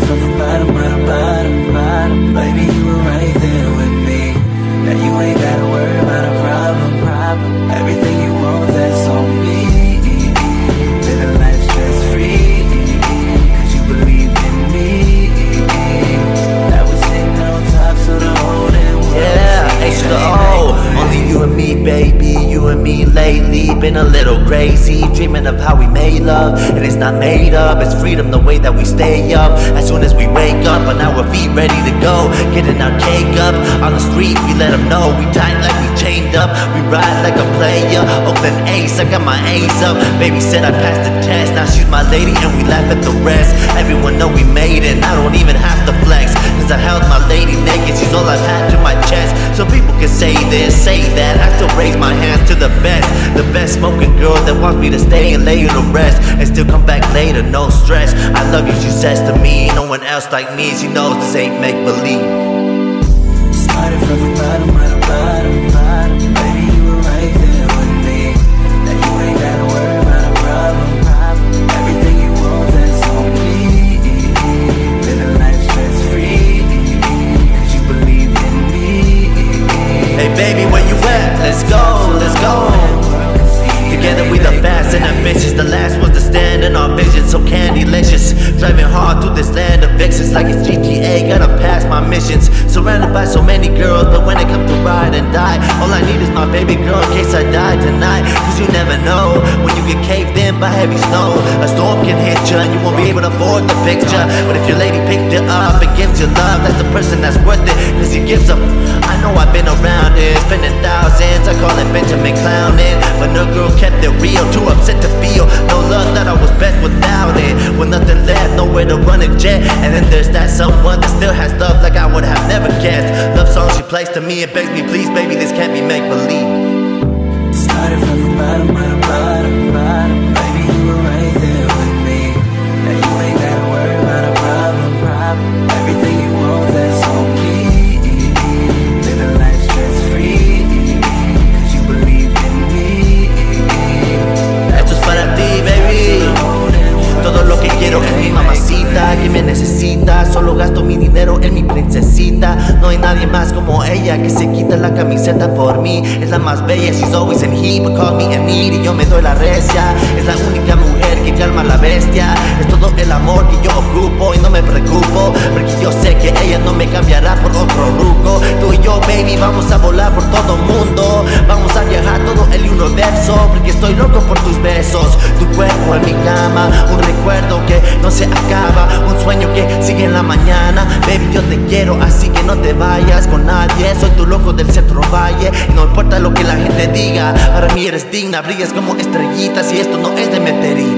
Started from the bottom, bottom, bottom, bottom. Baby, you were right there with me. Now you ain't gotta worry about a problem, problem. Everything you want, that's on me. Living life stress free. Cause you believed in me. I was sitting on top, so the whole damn world Yeah, was H to seeing the me O. Only you and me, baby. You and me lately. Been a little crazy. Dreaming of how we made love. And it's not made up. It's freedom the way that we stay up. As soon as we wake up, on our feet ready to go. Getting our cake up. On the street, we let them know. We tight like we chained up. We ride like a player. Oakland A's, I got my A's up. Baby said I passed the test. Now she's my lady and we laugh at the rest. Everyone know we made it. I don't even have to flex. I held my lady naked. She's all I've had to my chest. So people can say this, say that. I still raise my hands to the best. The best smoking girl that wants me to stay and lay you to rest. And still come back later, no stress. I love you, she says to me. No one else like me. She knows this ain't make believe. Started from the bottom, bottom, bottom, bottom. Like it's GTA. Gotta pass my missions. Surrounded by so many girls, but when it comes to ride and die, all I need is my baby girl in case I die tonight. Cause you never know when you get caved in by heavy snow. A storm can hit you and you won't be able to afford the picture. But if your lady picked you up and gives you love, that's the person that's worth it. Cause he gives up. I know I've been around it, spending thousands. I call it Benjamin Clowning. But no girl kept it real, too upset to feel. No love that I was best without it. With nothing left, nowhere to run and jet. And then there's that someone that still has love like I would have never guessed. Love song she plays to me it begs me, please, baby, this can't be make believe. Started from the bottom, bottom, bottom, bottom. Que me necesita. Solo gasto mi dinero en mi princesita. No hay nadie más como ella que se quita la camiseta por mí. Es la más bella, she's always in heat, but call me y yo me doy la recia. Es la única mujer que calma a la bestia. Es todo el amor que yo ocupo y no me preocupo. Porque yo sé que ella no me cambiará por otro ruco. Tú y yo, baby, vamos Un recuerdo que no se acaba. Un sueño que sigue en la mañana. Baby, yo te quiero, así que no te vayas con nadie. Soy tu loco del centro valle. No importa lo que la gente diga. Para mí eres digna, brillas como estrellitas. Y esto no es de meteoritas.